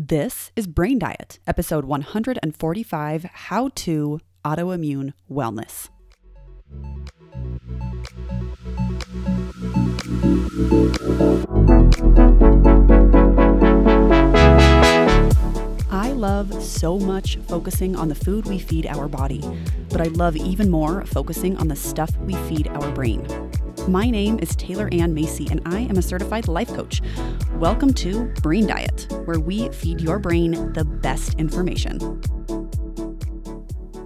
This is Brain Diet, episode 145 How to Autoimmune Wellness. I love so much focusing on the food we feed our body, but I love even more focusing on the stuff we feed our brain. My name is Taylor Ann Macy, and I am a certified life coach. Welcome to Brain Diet, where we feed your brain the best information.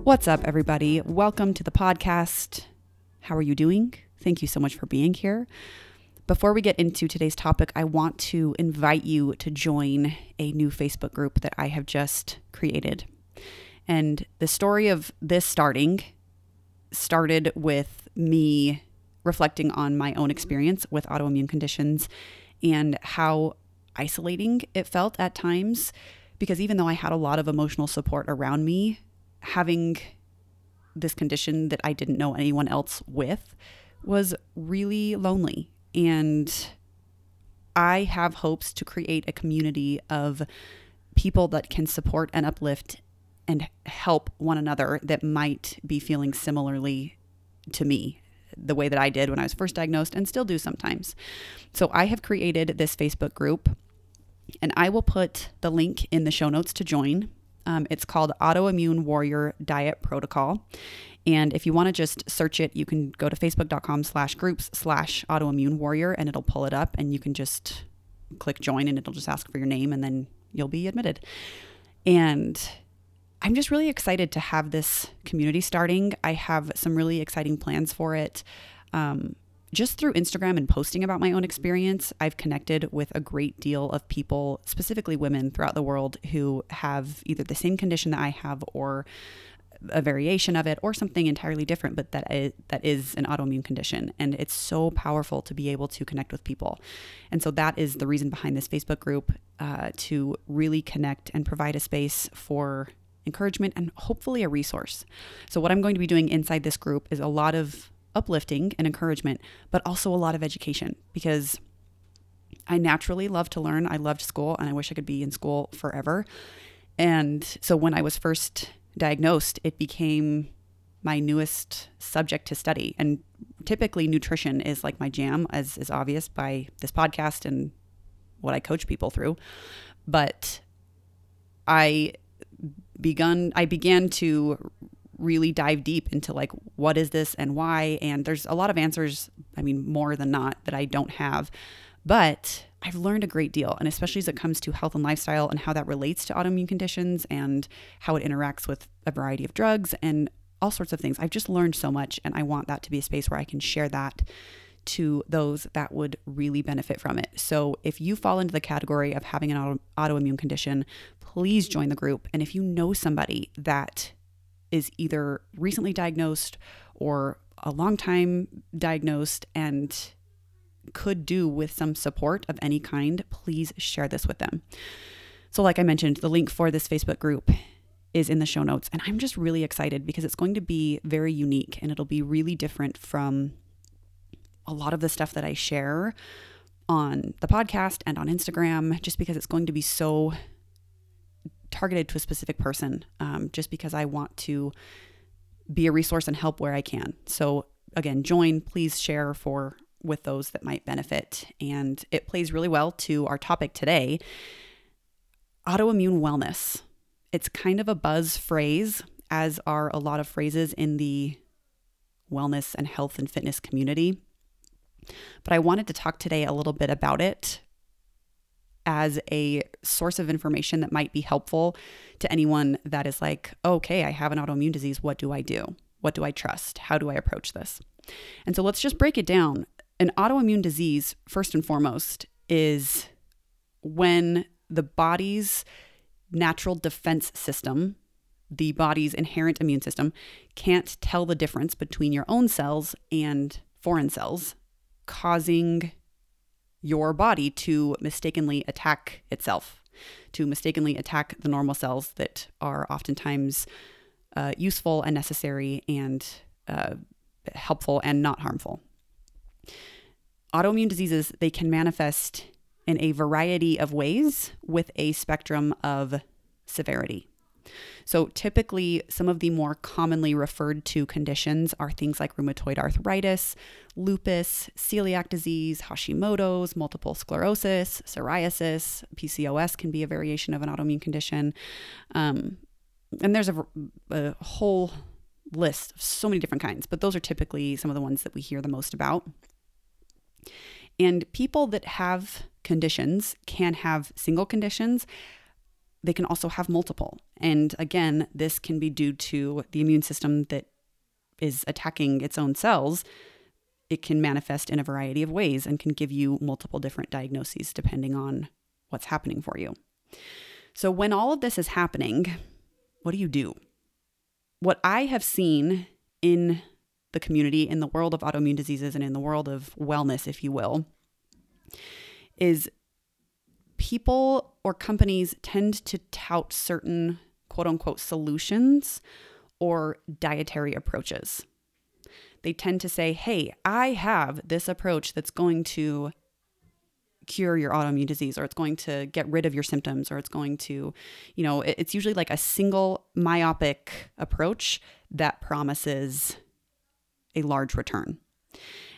What's up, everybody? Welcome to the podcast. How are you doing? Thank you so much for being here. Before we get into today's topic, I want to invite you to join a new Facebook group that I have just created. And the story of this starting started with me reflecting on my own experience with autoimmune conditions and how isolating it felt at times. Because even though I had a lot of emotional support around me, having this condition that I didn't know anyone else with was really lonely. And I have hopes to create a community of people that can support and uplift and help one another that might be feeling similarly to me the way that I did when I was first diagnosed and still do sometimes. So I have created this Facebook group and I will put the link in the show notes to join. Um, it's called Autoimmune Warrior Diet Protocol. And if you want to just search it, you can go to facebook.com slash groups slash autoimmune warrior and it'll pull it up and you can just click join and it'll just ask for your name and then you'll be admitted. And I'm just really excited to have this community starting. I have some really exciting plans for it. Um, just through Instagram and posting about my own experience, I've connected with a great deal of people, specifically women throughout the world, who have either the same condition that I have or a variation of it or something entirely different but that is, that is an autoimmune condition and it's so powerful to be able to connect with people and so that is the reason behind this facebook group uh, to really connect and provide a space for encouragement, and hopefully a resource. So, what I'm going to be doing inside this group is a lot of uplifting and encouragement, but also a lot of education because I naturally love to learn. I loved school and I wish I could be in school forever. And so, when I was first diagnosed, it became my newest subject to study. And typically, nutrition is like my jam, as is obvious by this podcast and what I coach people through. But I begun I began to really dive deep into like what is this and why and there's a lot of answers I mean more than not that I don't have but I've learned a great deal and especially as it comes to health and lifestyle and how that relates to autoimmune conditions and how it interacts with a variety of drugs and all sorts of things. I've just learned so much and I want that to be a space where I can share that to those that would really benefit from it. So, if you fall into the category of having an auto- autoimmune condition, please join the group. And if you know somebody that is either recently diagnosed or a long time diagnosed and could do with some support of any kind, please share this with them. So, like I mentioned, the link for this Facebook group is in the show notes. And I'm just really excited because it's going to be very unique and it'll be really different from a lot of the stuff that I share on the podcast and on Instagram, just because it's going to be so targeted to a specific person, um, just because I want to be a resource and help where I can. So again, join, please share for with those that might benefit. And it plays really well to our topic today autoimmune wellness. It's kind of a buzz phrase, as are a lot of phrases in the wellness and health and fitness community. But I wanted to talk today a little bit about it as a source of information that might be helpful to anyone that is like, okay, I have an autoimmune disease. What do I do? What do I trust? How do I approach this? And so let's just break it down. An autoimmune disease, first and foremost, is when the body's natural defense system, the body's inherent immune system, can't tell the difference between your own cells and foreign cells causing your body to mistakenly attack itself, to mistakenly attack the normal cells that are oftentimes uh, useful and necessary and uh, helpful and not harmful. Autoimmune diseases, they can manifest in a variety of ways with a spectrum of severity. So, typically, some of the more commonly referred to conditions are things like rheumatoid arthritis, lupus, celiac disease, Hashimoto's, multiple sclerosis, psoriasis, PCOS can be a variation of an autoimmune condition. Um, and there's a, a whole list of so many different kinds, but those are typically some of the ones that we hear the most about. And people that have conditions can have single conditions. They can also have multiple. And again, this can be due to the immune system that is attacking its own cells. It can manifest in a variety of ways and can give you multiple different diagnoses depending on what's happening for you. So, when all of this is happening, what do you do? What I have seen in the community, in the world of autoimmune diseases, and in the world of wellness, if you will, is people or companies tend to tout certain quote unquote solutions or dietary approaches. They tend to say, hey, I have this approach that's going to cure your autoimmune disease or it's going to get rid of your symptoms or it's going to, you know, it's usually like a single myopic approach that promises a large return.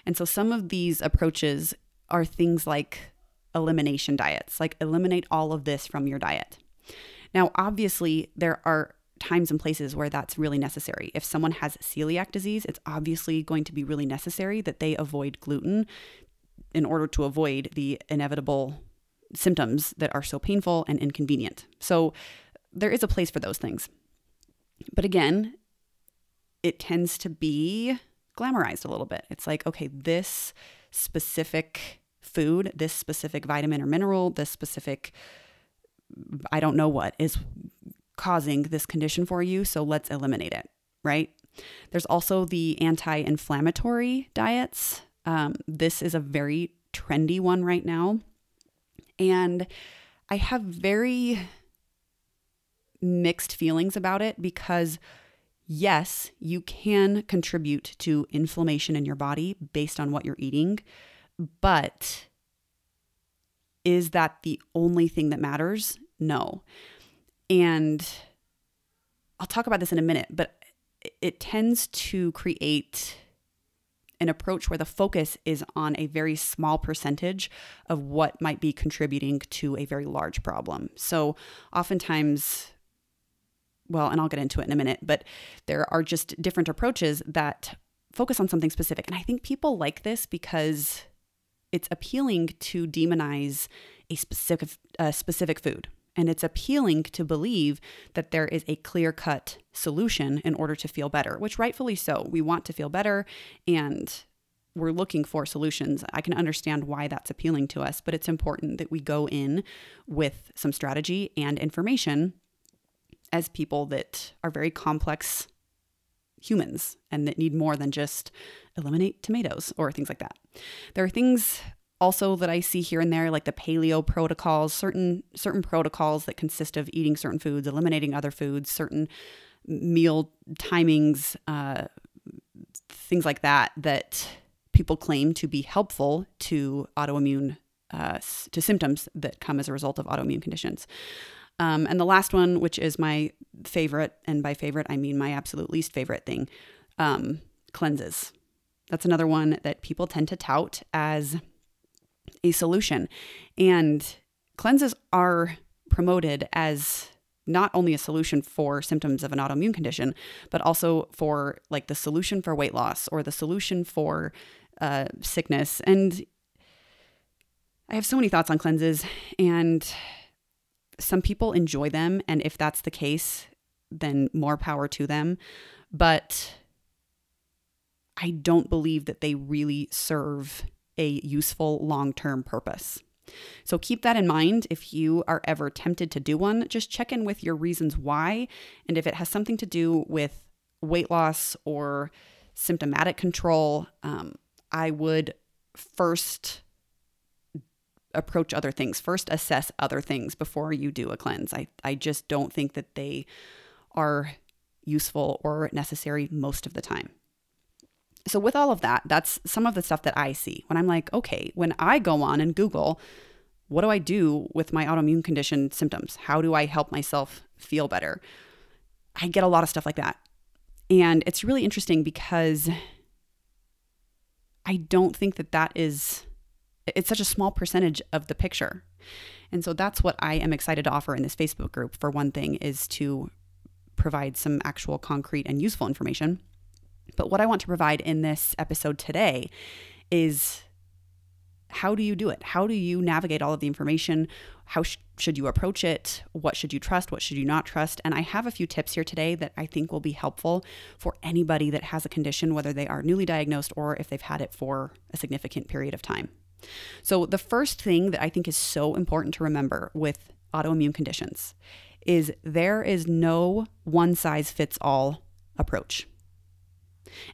And so some of these approaches are things like elimination diets, like eliminate all of this from your diet. Now, obviously, there are times and places where that's really necessary. If someone has celiac disease, it's obviously going to be really necessary that they avoid gluten in order to avoid the inevitable symptoms that are so painful and inconvenient. So, there is a place for those things. But again, it tends to be glamorized a little bit. It's like, okay, this specific food, this specific vitamin or mineral, this specific, I don't know what, is causing this condition for you. So let's eliminate it, right? There's also the anti inflammatory diets. Um, this is a very trendy one right now. And I have very mixed feelings about it because yes, you can contribute to inflammation in your body based on what you're eating, but is that the only thing that matters? No. And I'll talk about this in a minute, but it tends to create an approach where the focus is on a very small percentage of what might be contributing to a very large problem. So, oftentimes, well, and I'll get into it in a minute, but there are just different approaches that focus on something specific. And I think people like this because it's appealing to demonize a specific a specific food. And it's appealing to believe that there is a clear cut solution in order to feel better, which rightfully so. We want to feel better and we're looking for solutions. I can understand why that's appealing to us, but it's important that we go in with some strategy and information as people that are very complex humans and that need more than just eliminate tomatoes or things like that. There are things also that I see here and there like the paleo protocols, certain certain protocols that consist of eating certain foods, eliminating other foods, certain meal timings, uh, things like that that people claim to be helpful to autoimmune uh, to symptoms that come as a result of autoimmune conditions. Um, and the last one, which is my favorite, and by favorite, I mean my absolute least favorite thing um, cleanses. That's another one that people tend to tout as a solution. And cleanses are promoted as not only a solution for symptoms of an autoimmune condition, but also for like the solution for weight loss or the solution for uh, sickness. And I have so many thoughts on cleanses, and some people enjoy them. And if that's the case, then more power to them. But I don't believe that they really serve a useful long term purpose. So keep that in mind if you are ever tempted to do one. Just check in with your reasons why. And if it has something to do with weight loss or symptomatic control, um, I would first approach other things. First, assess other things before you do a cleanse. I, I just don't think that they are useful or necessary most of the time. So, with all of that, that's some of the stuff that I see when I'm like, okay, when I go on and Google, what do I do with my autoimmune condition symptoms? How do I help myself feel better? I get a lot of stuff like that. And it's really interesting because I don't think that that is, it's such a small percentage of the picture. And so that's what I am excited to offer in this Facebook group. For one thing, is to provide some actual concrete and useful information. But what I want to provide in this episode today is how do you do it? How do you navigate all of the information? How sh- should you approach it? What should you trust? What should you not trust? And I have a few tips here today that I think will be helpful for anybody that has a condition, whether they are newly diagnosed or if they've had it for a significant period of time. So, the first thing that I think is so important to remember with autoimmune conditions is there is no one size fits all approach.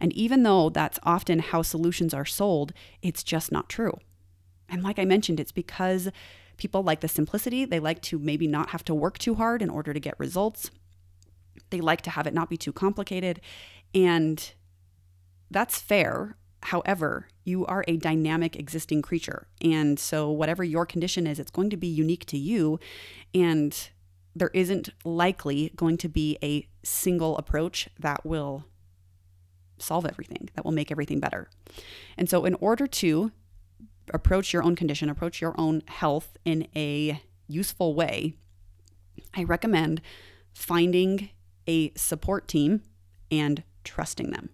And even though that's often how solutions are sold, it's just not true. And like I mentioned, it's because people like the simplicity. They like to maybe not have to work too hard in order to get results. They like to have it not be too complicated. And that's fair. However, you are a dynamic existing creature. And so, whatever your condition is, it's going to be unique to you. And there isn't likely going to be a single approach that will solve everything, that will make everything better. And so, in order to approach your own condition, approach your own health in a useful way, I recommend finding a support team and trusting them.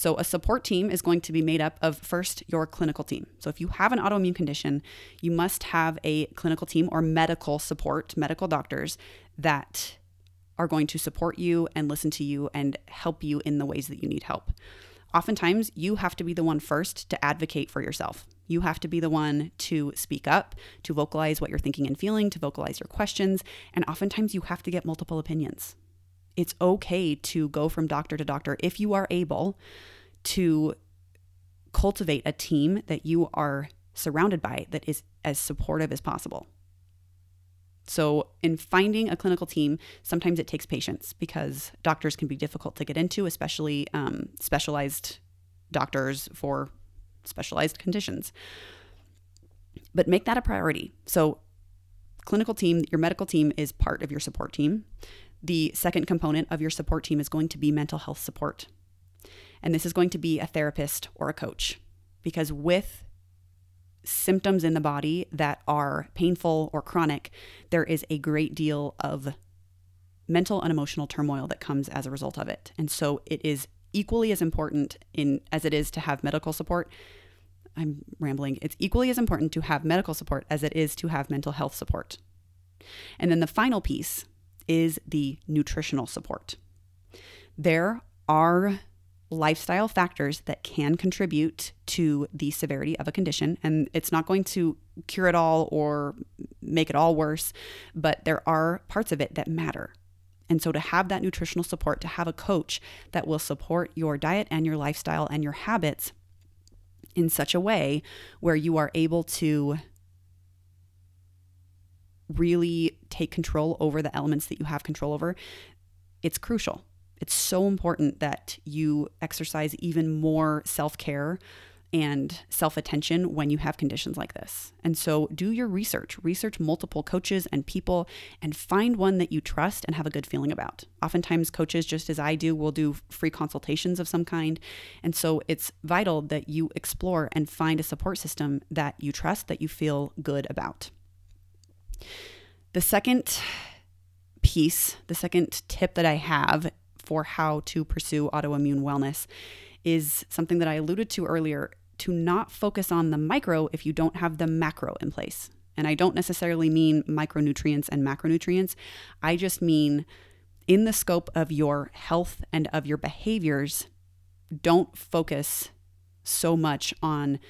So, a support team is going to be made up of first your clinical team. So, if you have an autoimmune condition, you must have a clinical team or medical support, medical doctors that are going to support you and listen to you and help you in the ways that you need help. Oftentimes, you have to be the one first to advocate for yourself. You have to be the one to speak up, to vocalize what you're thinking and feeling, to vocalize your questions. And oftentimes you have to get multiple opinions. It's okay to go from doctor to doctor if you are able to cultivate a team that you are surrounded by that is as supportive as possible. So, in finding a clinical team, sometimes it takes patience because doctors can be difficult to get into, especially um, specialized doctors for specialized conditions. But make that a priority. So, clinical team, your medical team is part of your support team. The second component of your support team is going to be mental health support. And this is going to be a therapist or a coach because with symptoms in the body that are painful or chronic, there is a great deal of mental and emotional turmoil that comes as a result of it. And so it is equally as important in as it is to have medical support. I'm rambling. It's equally as important to have medical support as it is to have mental health support. And then the final piece is the nutritional support. There are lifestyle factors that can contribute to the severity of a condition. And it's not going to cure it all or make it all worse, but there are parts of it that matter. And so, to have that nutritional support, to have a coach that will support your diet and your lifestyle and your habits in such a way where you are able to really take control over the elements that you have control over, it's crucial. It's so important that you exercise even more self care and self attention when you have conditions like this. And so do your research, research multiple coaches and people, and find one that you trust and have a good feeling about. Oftentimes, coaches, just as I do, will do free consultations of some kind. And so it's vital that you explore and find a support system that you trust, that you feel good about. The second piece, the second tip that I have for how to pursue autoimmune wellness is something that I alluded to earlier to not focus on the micro if you don't have the macro in place. And I don't necessarily mean micronutrients and macronutrients. I just mean in the scope of your health and of your behaviors, don't focus so much on,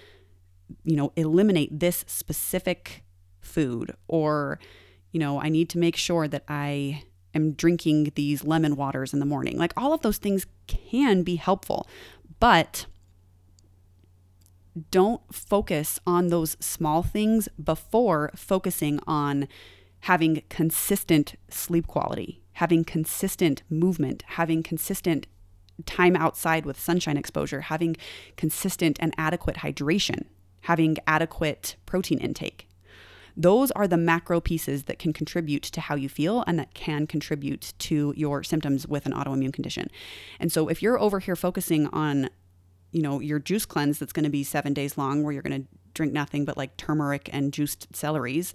you know, eliminate this specific food or, you know, I need to make sure that I am drinking these lemon waters in the morning. Like all of those things can be helpful, but don't focus on those small things before focusing on having consistent sleep quality, having consistent movement, having consistent time outside with sunshine exposure, having consistent and adequate hydration, having adequate protein intake. Those are the macro pieces that can contribute to how you feel and that can contribute to your symptoms with an autoimmune condition. And so if you're over here focusing on, you know, your juice cleanse that's going to be 7 days long where you're going to drink nothing but like turmeric and juiced celeries,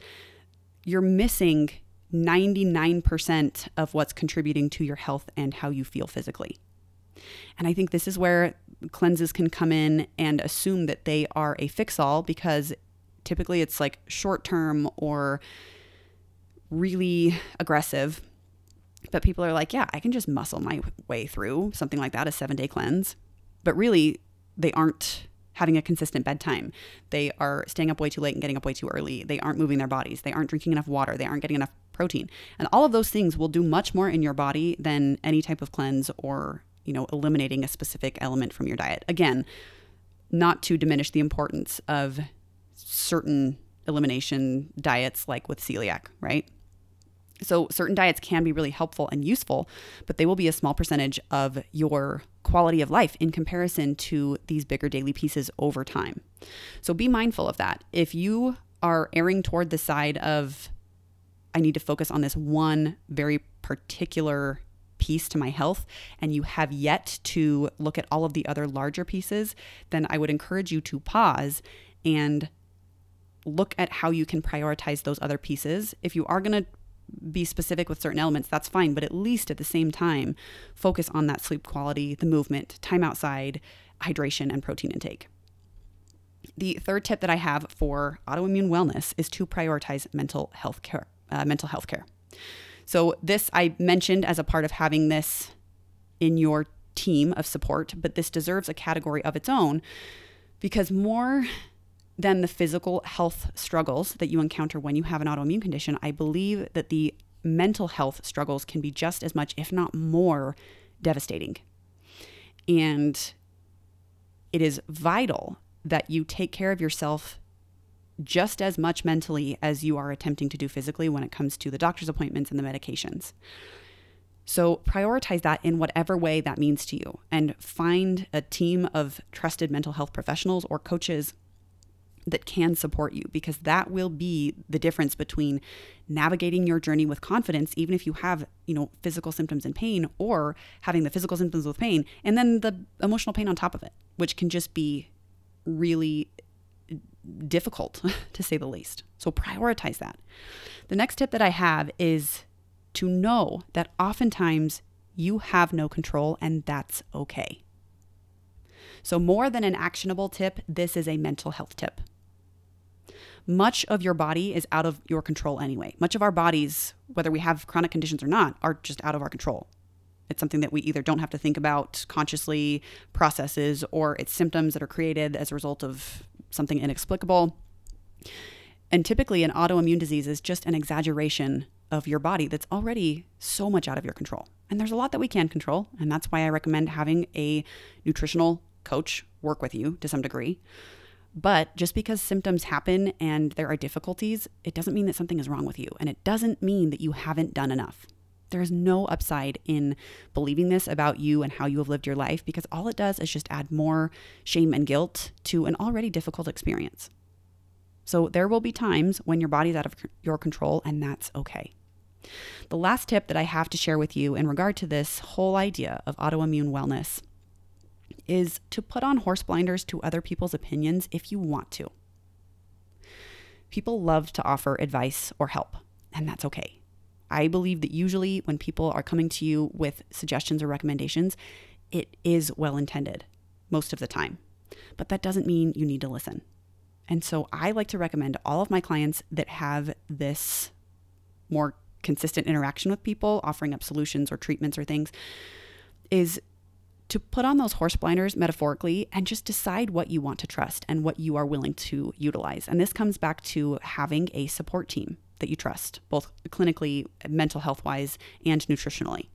you're missing 99% of what's contributing to your health and how you feel physically. And I think this is where cleanses can come in and assume that they are a fix all because typically it's like short term or really aggressive. But people are like, yeah, I can just muscle my way through something like that, a seven day cleanse. But really, they aren't having a consistent bedtime. They are staying up way too late and getting up way too early. They aren't moving their bodies. They aren't drinking enough water. They aren't getting enough protein. And all of those things will do much more in your body than any type of cleanse or you know, eliminating a specific element from your diet. Again, not to diminish the importance of certain elimination diets like with celiac, right? So, certain diets can be really helpful and useful, but they will be a small percentage of your quality of life in comparison to these bigger daily pieces over time. So, be mindful of that. If you are erring toward the side of, I need to focus on this one very particular piece to my health and you have yet to look at all of the other larger pieces, then I would encourage you to pause and look at how you can prioritize those other pieces. If you are going to be specific with certain elements, that's fine, but at least at the same time, focus on that sleep quality, the movement, time outside, hydration, and protein intake. The third tip that I have for autoimmune wellness is to prioritize mental health care. Uh, mental health care. So, this I mentioned as a part of having this in your team of support, but this deserves a category of its own because more than the physical health struggles that you encounter when you have an autoimmune condition, I believe that the mental health struggles can be just as much, if not more, devastating. And it is vital that you take care of yourself just as much mentally as you are attempting to do physically when it comes to the doctor's appointments and the medications. So prioritize that in whatever way that means to you and find a team of trusted mental health professionals or coaches that can support you because that will be the difference between navigating your journey with confidence even if you have, you know, physical symptoms and pain or having the physical symptoms with pain and then the emotional pain on top of it, which can just be really difficult to say the least. So prioritize that. The next tip that I have is to know that oftentimes you have no control and that's okay. So, more than an actionable tip, this is a mental health tip. Much of your body is out of your control anyway. Much of our bodies, whether we have chronic conditions or not, are just out of our control. It's something that we either don't have to think about consciously, processes, or it's symptoms that are created as a result of something inexplicable. And typically, an autoimmune disease is just an exaggeration of your body that's already so much out of your control. And there's a lot that we can control. And that's why I recommend having a nutritional coach work with you to some degree. But just because symptoms happen and there are difficulties, it doesn't mean that something is wrong with you. And it doesn't mean that you haven't done enough. There is no upside in believing this about you and how you have lived your life because all it does is just add more shame and guilt to an already difficult experience. So there will be times when your body's out of your control, and that's okay. The last tip that I have to share with you in regard to this whole idea of autoimmune wellness is to put on horse blinders to other people's opinions if you want to. People love to offer advice or help, and that's okay. I believe that usually when people are coming to you with suggestions or recommendations, it is well intended most of the time. But that doesn't mean you need to listen. And so I like to recommend all of my clients that have this more consistent interaction with people, offering up solutions or treatments or things, is to put on those horse blinders metaphorically and just decide what you want to trust and what you are willing to utilize. And this comes back to having a support team that you trust, both clinically, mental health wise, and nutritionally.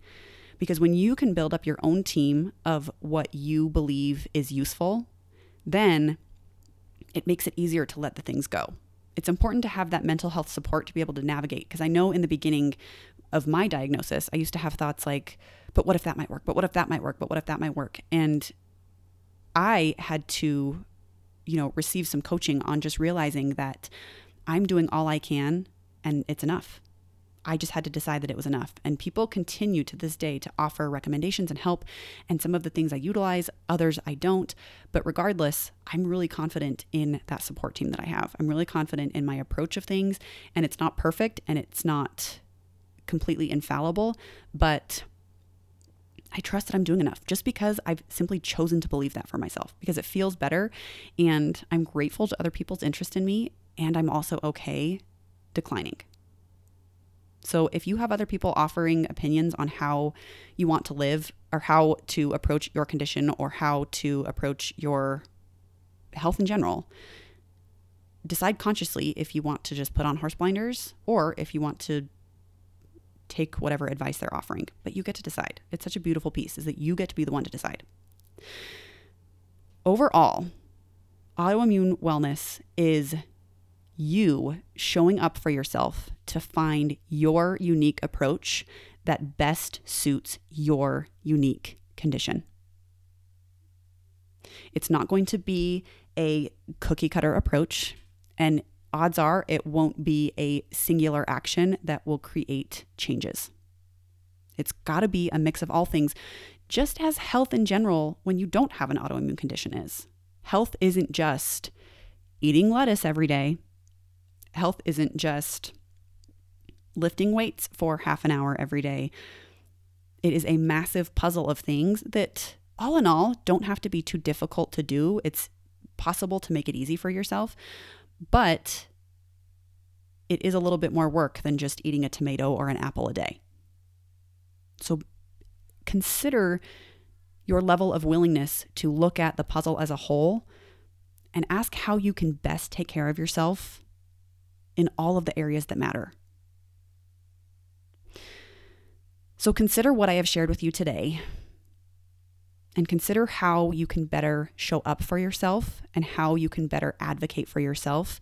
Because when you can build up your own team of what you believe is useful, then it makes it easier to let the things go. It's important to have that mental health support to be able to navigate. Because I know in the beginning of my diagnosis, I used to have thoughts like, but what if that might work? But what if that might work? But what if that might work? And I had to, you know, receive some coaching on just realizing that I'm doing all I can and it's enough. I just had to decide that it was enough. And people continue to this day to offer recommendations and help. And some of the things I utilize, others I don't. But regardless, I'm really confident in that support team that I have. I'm really confident in my approach of things. And it's not perfect and it's not completely infallible, but I trust that I'm doing enough just because I've simply chosen to believe that for myself because it feels better. And I'm grateful to other people's interest in me. And I'm also okay declining. So if you have other people offering opinions on how you want to live or how to approach your condition or how to approach your health in general, decide consciously if you want to just put on horse blinders or if you want to take whatever advice they're offering. But you get to decide. It's such a beautiful piece is that you get to be the one to decide. Overall, autoimmune wellness is you showing up for yourself to find your unique approach that best suits your unique condition. It's not going to be a cookie cutter approach, and odds are it won't be a singular action that will create changes. It's got to be a mix of all things, just as health in general, when you don't have an autoimmune condition, is. Health isn't just eating lettuce every day health isn't just lifting weights for half an hour every day. It is a massive puzzle of things that, all in all, don't have to be too difficult to do. It's possible to make it easy for yourself, but it is a little bit more work than just eating a tomato or an apple a day. So consider your level of willingness to look at the puzzle as a whole and ask how you can best take care of yourself in all of the areas that matter. So consider what I have shared with you today and consider how you can better show up for yourself and how you can better advocate for yourself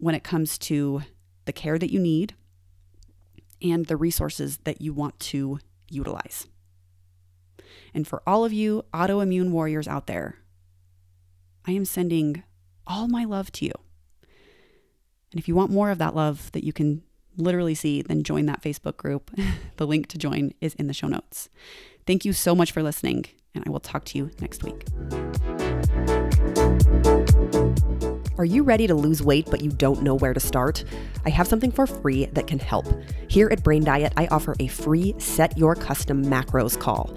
when it comes to the care that you need and the resources that you want to utilize. And for all of you autoimmune warriors out there, I am sending all my love to you. And if you want more of that love that you can literally see, then join that Facebook group. the link to join is in the show notes. Thank you so much for listening, and I will talk to you next week. Are you ready to lose weight but you don't know where to start? I have something for free that can help. Here at Brain Diet, I offer a free Set Your Custom Macros call.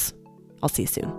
I'll see you soon.